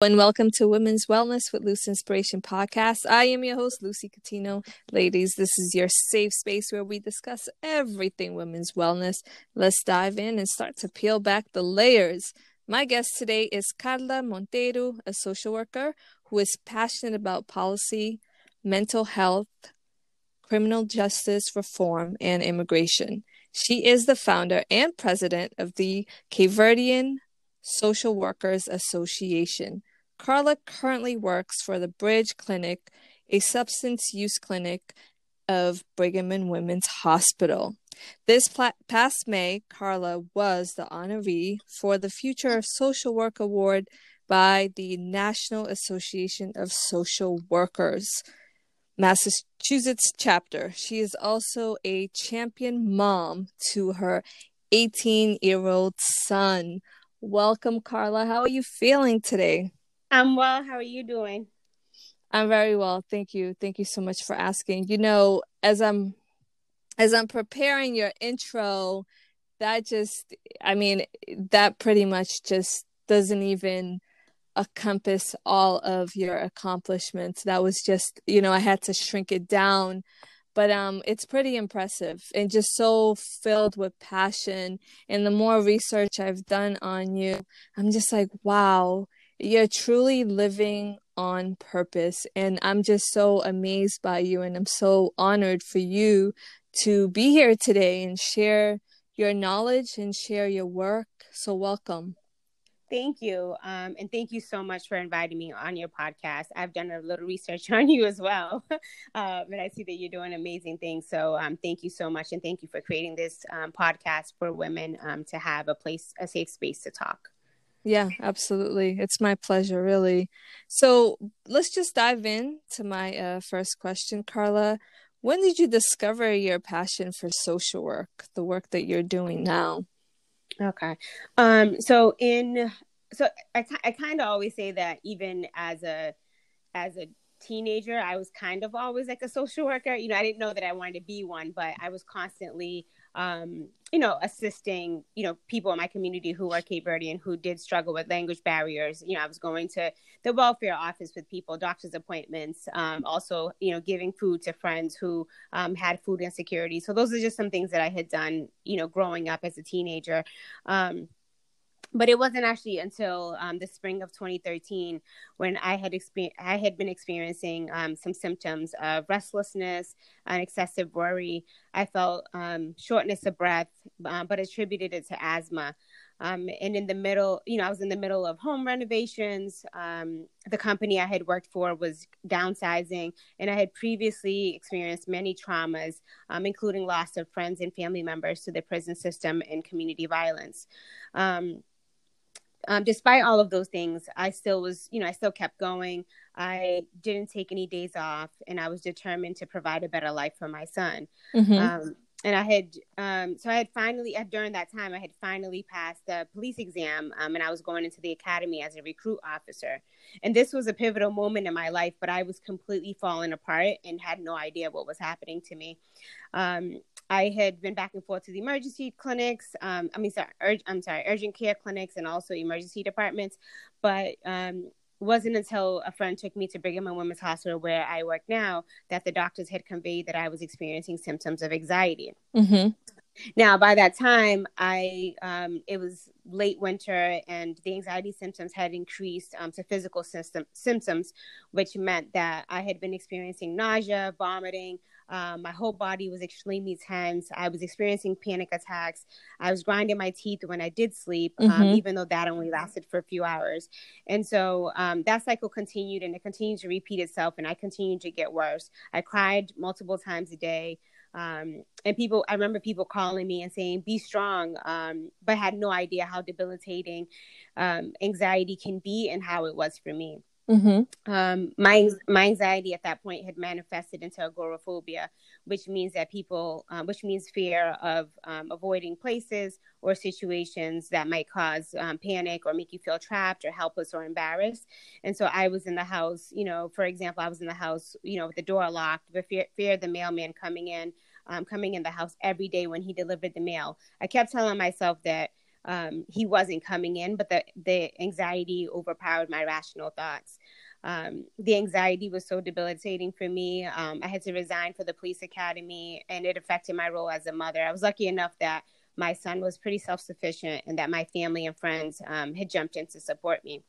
and welcome to Women's Wellness with Luce Inspiration podcast. I am your host, Lucy Catino. Ladies, this is your safe space where we discuss everything women's wellness. Let's dive in and start to peel back the layers. My guest today is Carla Monteiro, a social worker who is passionate about policy, mental health, criminal justice reform, and immigration. She is the founder and president of the Cape Verdean Social Workers Association. Carla currently works for the Bridge Clinic, a substance use clinic of Brigham and Women's Hospital. This pla- past May, Carla was the honoree for the Future of Social Work Award by the National Association of Social Workers, Massachusetts chapter. She is also a champion mom to her 18 year old son. Welcome, Carla. How are you feeling today? I'm well. How are you doing? I'm very well. Thank you. Thank you so much for asking. You know, as I'm as I'm preparing your intro, that just I mean, that pretty much just doesn't even encompass all of your accomplishments. That was just, you know, I had to shrink it down. But um it's pretty impressive and just so filled with passion. And the more research I've done on you, I'm just like, wow, you're truly living on purpose. And I'm just so amazed by you. And I'm so honored for you to be here today and share your knowledge and share your work. So, welcome. Thank you. Um, and thank you so much for inviting me on your podcast. I've done a little research on you as well. um, and I see that you're doing amazing things. So um, thank you so much. And thank you for creating this um, podcast for women um, to have a place, a safe space to talk. Yeah, absolutely. It's my pleasure, really. So let's just dive in to my uh, first question, Carla. When did you discover your passion for social work, the work that you're doing now? Okay. Um, so in so I, I kind of always say that even as a as a teenager, I was kind of always like a social worker. You know, I didn't know that I wanted to be one, but I was constantly um, you know, assisting, you know, people in my community who are Cape Verdean who did struggle with language barriers. You know, I was going to the welfare office with people, doctor's appointments, um, also, you know, giving food to friends who um, had food insecurity. So those are just some things that I had done, you know, growing up as a teenager. Um, but it wasn't actually until um, the spring of 2013 when I had exper- I had been experiencing um, some symptoms of restlessness and excessive worry. I felt um, shortness of breath, uh, but attributed it to asthma. Um, and in the middle, you know, I was in the middle of home renovations. Um, the company I had worked for was downsizing, and I had previously experienced many traumas, um, including loss of friends and family members to the prison system and community violence. Um, um, despite all of those things, I still was, you know, I still kept going. I didn't take any days off, and I was determined to provide a better life for my son. Mm-hmm. Um, and I had, um, so I had finally, during that time, I had finally passed the police exam, um, and I was going into the academy as a recruit officer. And this was a pivotal moment in my life, but I was completely falling apart and had no idea what was happening to me. I had been back and forth to the emergency clinics. Um, I mean, sorry, ur- I'm sorry, urgent care clinics and also emergency departments. But um, wasn't until a friend took me to Brigham and Women's Hospital, where I work now, that the doctors had conveyed that I was experiencing symptoms of anxiety. Mm-hmm. Now, by that time, I um, it was late winter, and the anxiety symptoms had increased um, to physical system, symptoms, which meant that I had been experiencing nausea, vomiting, um, my whole body was extremely tense. I was experiencing panic attacks. I was grinding my teeth when I did sleep, um, mm-hmm. even though that only lasted for a few hours. And so um, that cycle continued and it continued to repeat itself. And I continued to get worse. I cried multiple times a day. Um, and people, I remember people calling me and saying, be strong, um, but had no idea how debilitating anxiety can be and how it was for me. Mm-hmm. Um, my my anxiety at that point had manifested into agoraphobia, which means that people, um, which means fear of um, avoiding places or situations that might cause um, panic or make you feel trapped or helpless or embarrassed. And so I was in the house, you know, for example, I was in the house, you know, with the door locked, with fear, fear of the mailman coming in, um, coming in the house every day when he delivered the mail. I kept telling myself that um, he wasn't coming in, but the, the anxiety overpowered my rational thoughts. Um, the anxiety was so debilitating for me. Um, I had to resign for the police academy, and it affected my role as a mother. I was lucky enough that my son was pretty self sufficient and that my family and friends um, had jumped in to support me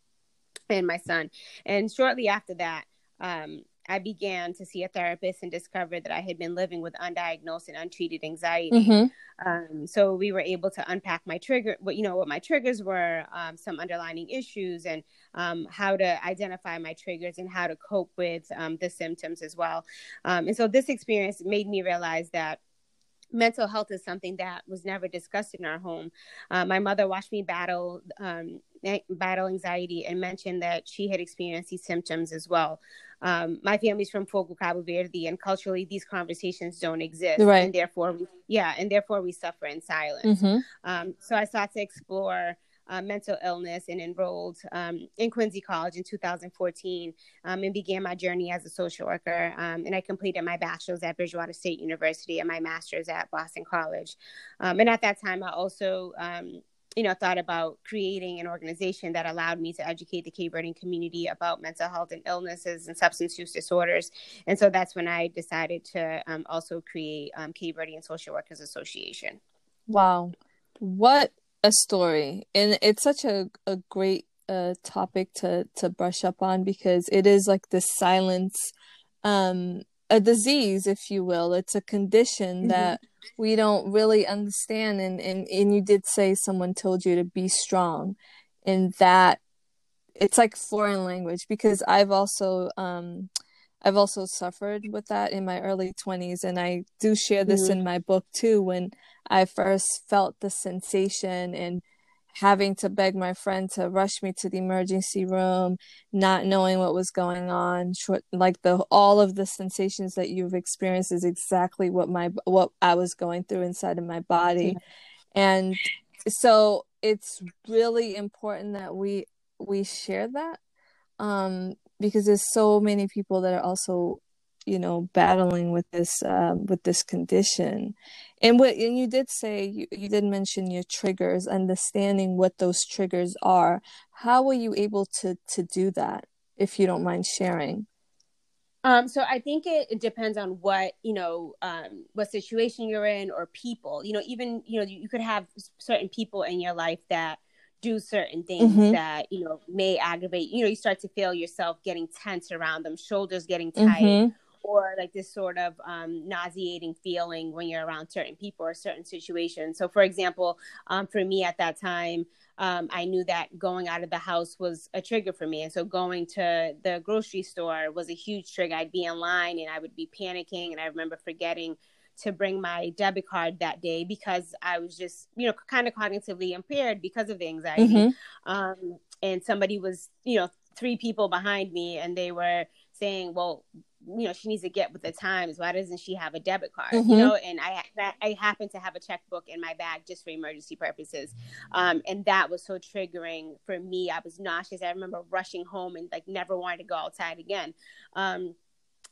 and my son. And shortly after that, um, I began to see a therapist and discovered that I had been living with undiagnosed and untreated anxiety. Mm-hmm. Um, so we were able to unpack my trigger, what you know, what my triggers were, um, some underlining issues, and um, how to identify my triggers and how to cope with um, the symptoms as well. Um, and so this experience made me realize that mental health is something that was never discussed in our home. Uh, my mother watched me battle um, battle anxiety and mentioned that she had experienced these symptoms as well. Um, my family's from Fogo Cabo Verde, and culturally, these conversations don't exist, right. and therefore, we, yeah, and therefore we suffer in silence. Mm-hmm. Um, so I sought to explore uh, mental illness and enrolled um, in Quincy College in 2014 um, and began my journey as a social worker. Um, and I completed my bachelor's at Bridgewater State University and my master's at Boston College. Um, and at that time, I also um, you know, thought about creating an organization that allowed me to educate the Cape Verdean community about mental health and illnesses and substance use disorders. And so that's when I decided to um, also create um, Cape Verdean Social Workers Association. Wow. What a story and it's such a, a great uh, topic to to brush up on because it is like this silence um a disease if you will it's a condition mm-hmm. that we don't really understand and, and and you did say someone told you to be strong and that it's like foreign language because i've also um I've also suffered with that in my early 20s, and I do share this mm-hmm. in my book too. When I first felt the sensation and having to beg my friend to rush me to the emergency room, not knowing what was going on, short, like the all of the sensations that you've experienced is exactly what my what I was going through inside of my body, and so it's really important that we we share that um because there's so many people that are also you know battling with this uh, with this condition and what and you did say you, you did mention your triggers understanding what those triggers are how were you able to to do that if you don't mind sharing um, so I think it, it, depends on what you know, um, what situation you're in, or people. You know, even you know, you, you could have certain people in your life that do certain things mm-hmm. that you know may aggravate you know you start to feel yourself getting tense around them shoulders getting tight mm-hmm. Or like this sort of um, nauseating feeling when you're around certain people or certain situations so for example um, for me at that time um, I knew that going out of the house was a trigger for me. And so going to the grocery store was a huge trigger. I'd be in line and I would be panicking. And I remember forgetting to bring my debit card that day because I was just, you know, kind of cognitively impaired because of the anxiety. Mm-hmm. Um, and somebody was, you know, three people behind me and they were saying, well, you know, she needs to get with the times. Why doesn't she have a debit card? Mm-hmm. You know, and I I happen to have a checkbook in my bag just for emergency purposes, um, and that was so triggering for me. I was nauseous. I remember rushing home and like never wanted to go outside again. Um,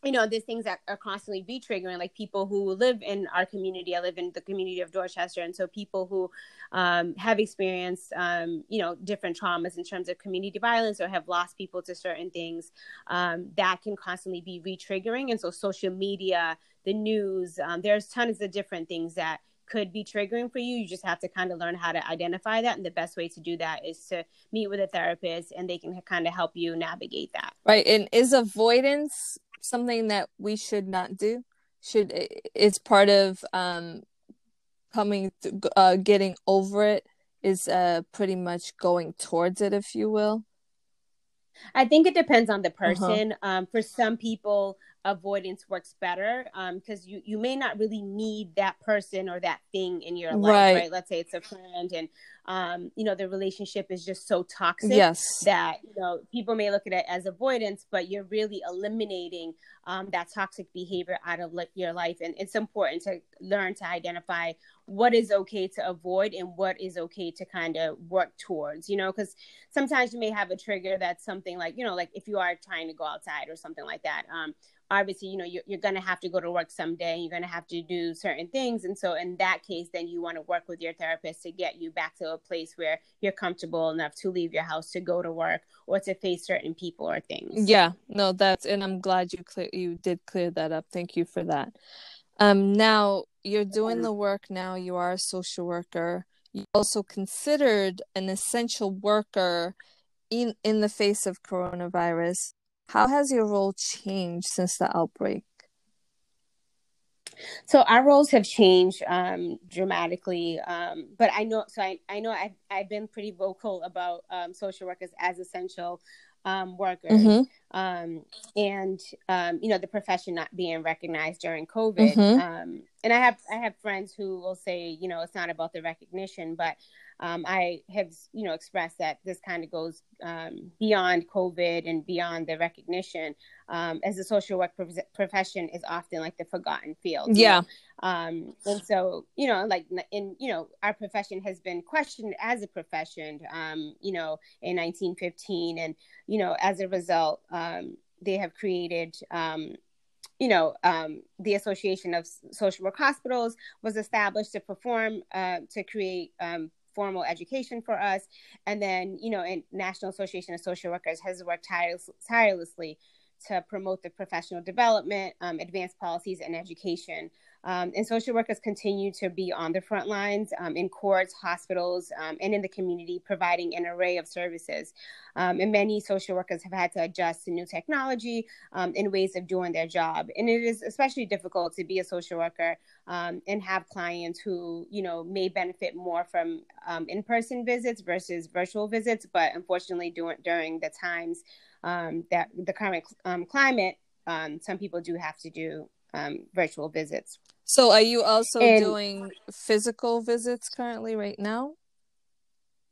you know, there's things that are constantly be triggering, like people who live in our community. I live in the community of Dorchester, and so people who um, have experienced, um, you know, different traumas in terms of community violence or have lost people to certain things, um, that can constantly be re-triggering. And so, social media, the news, um, there's tons of different things that could be triggering for you. You just have to kind of learn how to identify that. And the best way to do that is to meet with a therapist and they can kind of help you navigate that. Right. And is avoidance something that we should not do? Should it's part of um, coming, uh, getting over it is uh, pretty much going towards it, if you will. I think it depends on the uh-huh. person. Uh-huh. Um, for some people, avoidance works better because um, you you may not really need that person or that thing in your life, right? right? Let's say it's a friend, and um, you know the relationship is just so toxic yes. that you know people may look at it as avoidance, but you're really eliminating um, that toxic behavior out of li- your life, and it's important to learn to identify what is okay to avoid and what is okay to kind of work towards. You know, because sometimes you may have a trigger that's something like you know like if you are trying to go outside or something like that. Um, obviously you know you're, you're going to have to go to work someday you're going to have to do certain things and so in that case then you want to work with your therapist to get you back to a place where you're comfortable enough to leave your house to go to work or to face certain people or things. Yeah no that's and i'm glad you clear you did clear that up. Thank you for that. Um now you're doing the work now you are a social worker. You also considered an essential worker in in the face of coronavirus how has your role changed since the outbreak? So our roles have changed um, dramatically, um, but I know. So I, I know I've, I've been pretty vocal about um, social workers as essential um, workers, mm-hmm. Um, and um, you know the profession not being recognized during COVID. Mm-hmm. and I have I have friends who will say, you know, it's not about the recognition, but um, I have, you know, expressed that this kind of goes um, beyond COVID and beyond the recognition. Um, as a social work pro- profession is often like the forgotten field. Yeah. Um, and so, you know, like in, you know, our profession has been questioned as a profession, um, you know, in 1915. And, you know, as a result, um, they have created, um, you know, um, the Association of Social Work Hospitals was established to perform, uh, to create um, formal education for us. And then, you know, and National Association of Social Workers has worked tireless, tirelessly to promote the professional development, um, advanced policies, and education um, and social workers continue to be on the front lines um, in courts, hospitals, um, and in the community, providing an array of services. Um, and many social workers have had to adjust to new technology um, and ways of doing their job. And it is especially difficult to be a social worker um, and have clients who, you know, may benefit more from in-person visits versus virtual visits. But unfortunately, during during the times that the current climate, some people do have to do virtual visits. So are you also and, doing physical visits currently right now?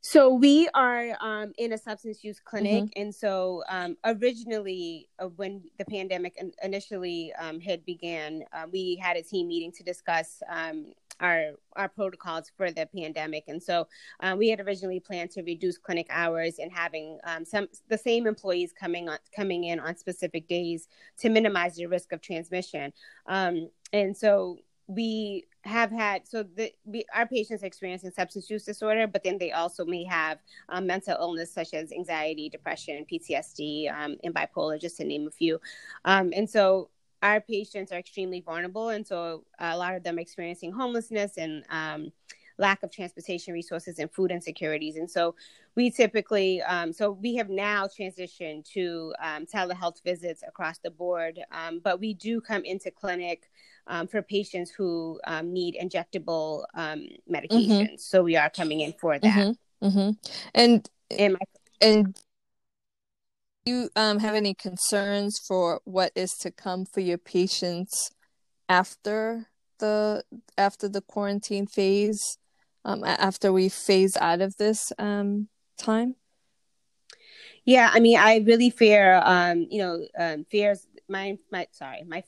So we are um, in a substance use clinic, mm-hmm. and so um, originally, uh, when the pandemic initially um, had began, uh, we had a team meeting to discuss um, our our protocols for the pandemic, and so uh, we had originally planned to reduce clinic hours and having um, some the same employees coming on coming in on specific days to minimize the risk of transmission. Um, and so we have had so the we, our patients experiencing substance use disorder, but then they also may have um, mental illness such as anxiety, depression, PTSD, um, and bipolar, just to name a few. Um, and so our patients are extremely vulnerable, and so a lot of them experiencing homelessness and um, lack of transportation resources and food insecurities. And so we typically, um, so we have now transitioned to um, telehealth visits across the board, um, but we do come into clinic um, for patients who um, need injectable um, medications. Mm-hmm. So we are coming in for that. Mm-hmm. Mm-hmm. And and, my- and you um, have any concerns for what is to come for your patients after the after the quarantine phase um, after we phase out of this um, time yeah i mean i really fear um, you know um, fears my my sorry my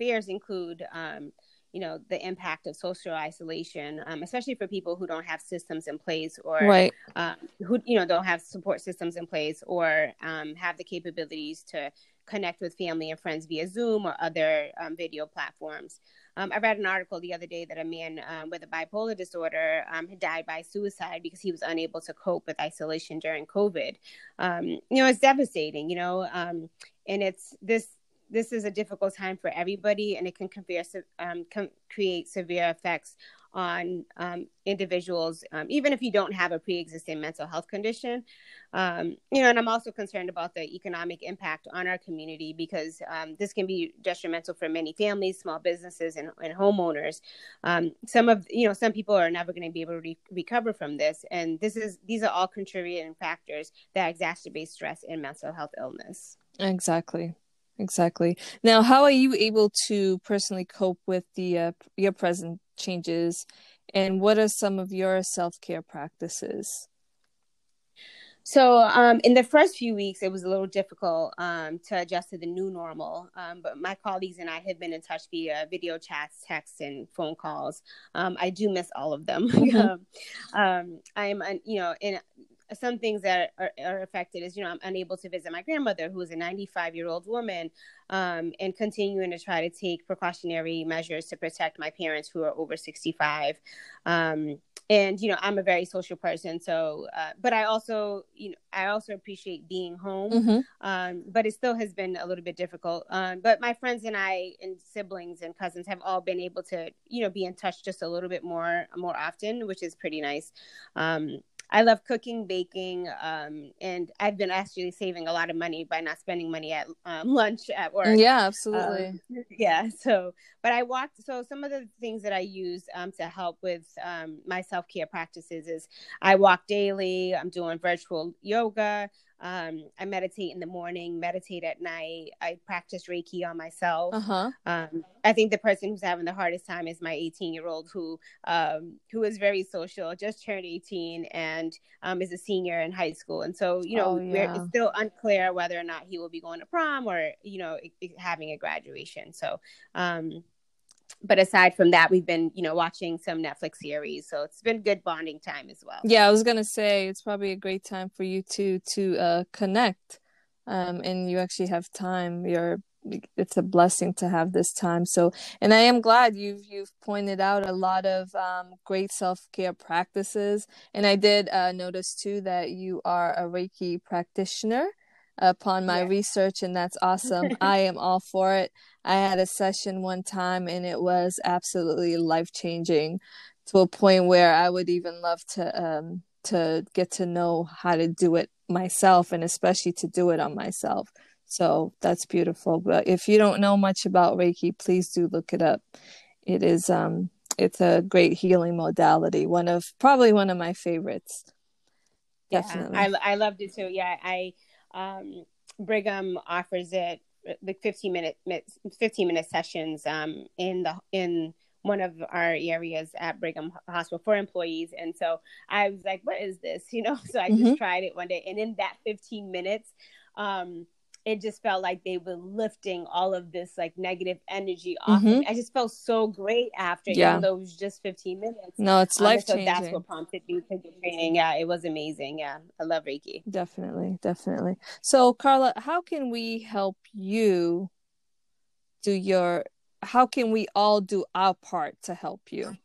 fears include um, you know the impact of social isolation um, especially for people who don't have systems in place or right. um, who you know don't have support systems in place or um, have the capabilities to connect with family and friends via zoom or other um, video platforms um, i read an article the other day that a man um, with a bipolar disorder had died by suicide because he was unable to cope with isolation during covid you know it's devastating you know and it's this this is a difficult time for everybody, and it can confer, um, com- create severe effects on um, individuals, um, even if you don't have a pre-existing mental health condition. Um, you know, and I'm also concerned about the economic impact on our community because um, this can be detrimental for many families, small businesses, and, and homeowners. Um, some of you know, some people are never going to be able to re- recover from this, and this is these are all contributing factors that exacerbate stress and mental health illness. Exactly exactly. Now, how are you able to personally cope with the uh, your present changes, and what are some of your self care practices? So, um, in the first few weeks, it was a little difficult um, to adjust to the new normal. Um, but my colleagues and I have been in touch via video chats, texts, and phone calls. Um, I do miss all of them. Mm-hmm. Um, I'm, you know, in some things that are, are, affected is you know i'm unable to visit my grandmother who is a 95 year old woman um, and continuing to try to take precautionary measures to protect my parents who are over 65 um, and you know i'm a very social person so uh, but i also you know i also appreciate being home mm-hmm. um, but it still has been a little bit difficult um, but my friends and i and siblings and cousins have all been able to you know be in touch just a little bit more more often which is pretty nice um, I love cooking, baking, um, and I've been actually saving a lot of money by not spending money at um, lunch at work. Yeah, absolutely. Um, yeah. So, but I walked. So some of the things that I use um, to help with um, my self care practices is I walk daily. I'm doing virtual yoga. Um, I meditate in the morning, meditate at night. I practice Reiki on myself. Uh-huh. Um, I think the person who's having the hardest time is my 18 year old who um, who is very social, just turned 18, and um, is a senior in high school. And so, you know, oh, yeah. it's still unclear whether or not he will be going to prom or you know having a graduation. So, um, but aside from that, we've been, you know, watching some Netflix series. So it's been good bonding time as well. Yeah, I was gonna say it's probably a great time for you two to uh, connect, um, and you actually have time. You're it's a blessing to have this time. So, and I am glad you've you've pointed out a lot of um, great self care practices, and I did uh, notice too that you are a Reiki practitioner upon my yeah. research, and that's awesome. I am all for it. I had a session one time, and it was absolutely life changing to a point where I would even love to um, to get to know how to do it myself, and especially to do it on myself. So that's beautiful. But if you don't know much about Reiki, please do look it up. It is um it's a great healing modality. One of probably one of my favorites. Definitely. I I loved it too. Yeah, I um, Brigham offers it like 15 minute 15 minute sessions um, in the in one of our areas at Brigham Hospital for employees. And so I was like, what is this? You know, so I just mm-hmm. tried it one day. And in that 15 minutes, um, it just felt like they were lifting all of this like negative energy off. Mm-hmm. I just felt so great after, yeah. even though it was just 15 minutes. No, it's life changing. So that's what prompted me to get training. Yeah, it was amazing. Yeah, I love Reiki. Definitely, definitely. So, Carla, how can we help you do your? How can we all do our part to help you?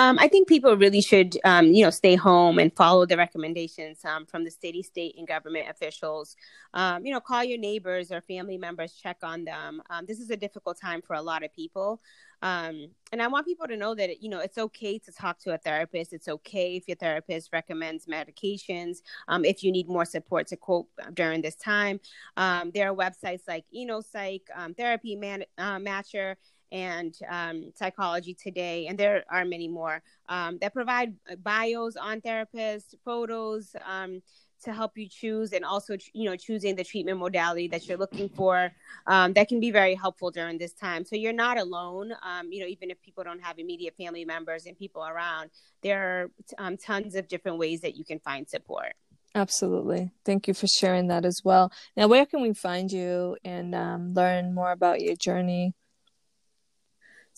Um, I think people really should, um, you know, stay home and follow the recommendations um, from the city, state, and government officials. Um, you know, call your neighbors or family members, check on them. Um, this is a difficult time for a lot of people. Um, and I want people to know that, you know, it's okay to talk to a therapist. It's okay if your therapist recommends medications, if you need more support to cope during this time. there are websites like EnoPsych, Therapy Man- uh, Matcher and um, Psychology Today, and there are many more um, that provide bios on therapists, photos um, to help you choose, and also you know choosing the treatment modality that you're looking for. Um, that can be very helpful during this time. So you're not alone. Um, you know, even if people don't have immediate family members and people around, there are um, tons of different ways that you can find support. Absolutely. Thank you for sharing that as well. Now, where can we find you and learn more about your journey?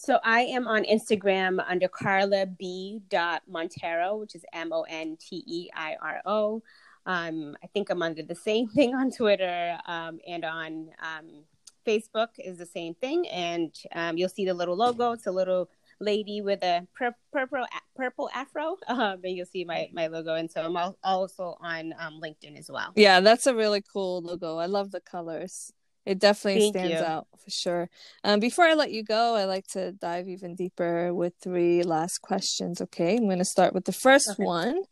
So I am on Instagram under Carla B. Monteiro, which is M O N T E I R O. Um, I think I'm under the same thing on Twitter um, and on um, Facebook is the same thing. And um, you'll see the little logo. It's a little lady with a pur- purple purple afro, um, and you'll see my my logo. And so I'm also on um, LinkedIn as well. Yeah, that's a really cool logo. I love the colors. It definitely Thank stands you. out for sure. Um, before I let you go, I like to dive even deeper with three last questions. Okay, I'm going to start with the first okay. one.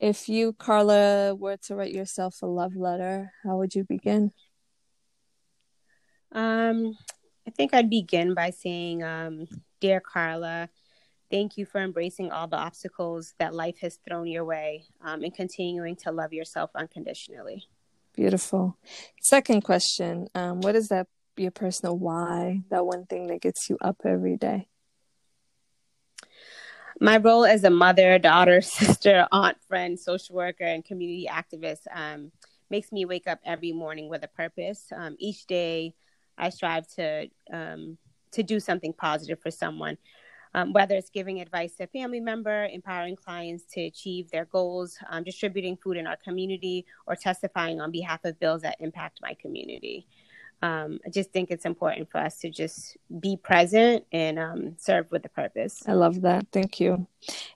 If you, Carla, were to write yourself a love letter, how would you begin? Um, I think I'd begin by saying, um, "Dear Carla, thank you for embracing all the obstacles that life has thrown your way, um, and continuing to love yourself unconditionally." Beautiful. Second question um, What is that your personal why? That one thing that gets you up every day? My role as a mother, daughter, sister, aunt, friend, social worker, and community activist um, makes me wake up every morning with a purpose. Um, each day, I strive to um, to do something positive for someone. Um, whether it's giving advice to a family member, empowering clients to achieve their goals, um, distributing food in our community, or testifying on behalf of bills that impact my community. Um, I just think it's important for us to just be present and um, serve with a purpose. I love that. Thank you.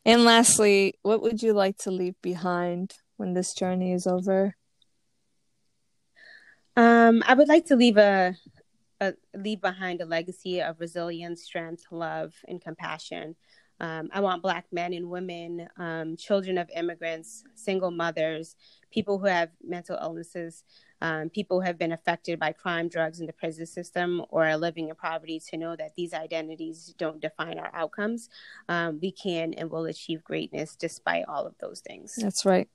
And lastly, what would you like to leave behind when this journey is over? Um, I would like to leave a, a leave behind a legacy of resilience, strength, love, and compassion. Um, I want Black men and women, um, children of immigrants, single mothers, people who have mental illnesses, um, people who have been affected by crime, drugs, and the prison system, or are living in poverty to know that these identities don't define our outcomes. Um, we can and will achieve greatness despite all of those things. That's right.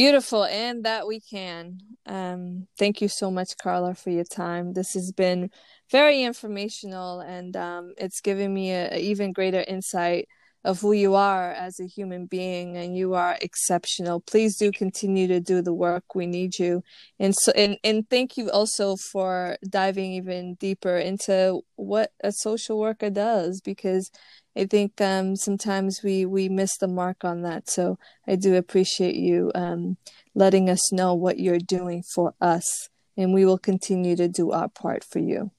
Beautiful, and that we can. Um, thank you so much, Carla, for your time. This has been very informational, and um, it's given me an even greater insight of who you are as a human being, and you are exceptional. Please do continue to do the work. We need you, and so and and thank you also for diving even deeper into what a social worker does because I think um, sometimes we we miss the mark on that. So I do appreciate you um, letting us know what you're doing for us, and we will continue to do our part for you.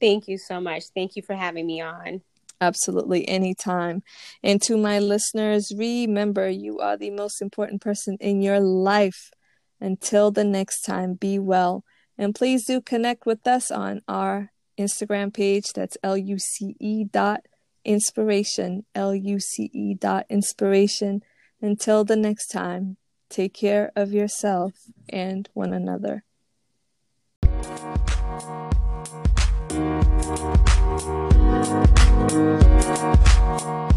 Thank you so much. Thank you for having me on. Absolutely, anytime. And to my listeners, remember you are the most important person in your life. Until the next time, be well. And please do connect with us on our Instagram page. That's L U C E dot inspiration, L U C E dot inspiration. Until the next time, take care of yourself and one another. Thank you.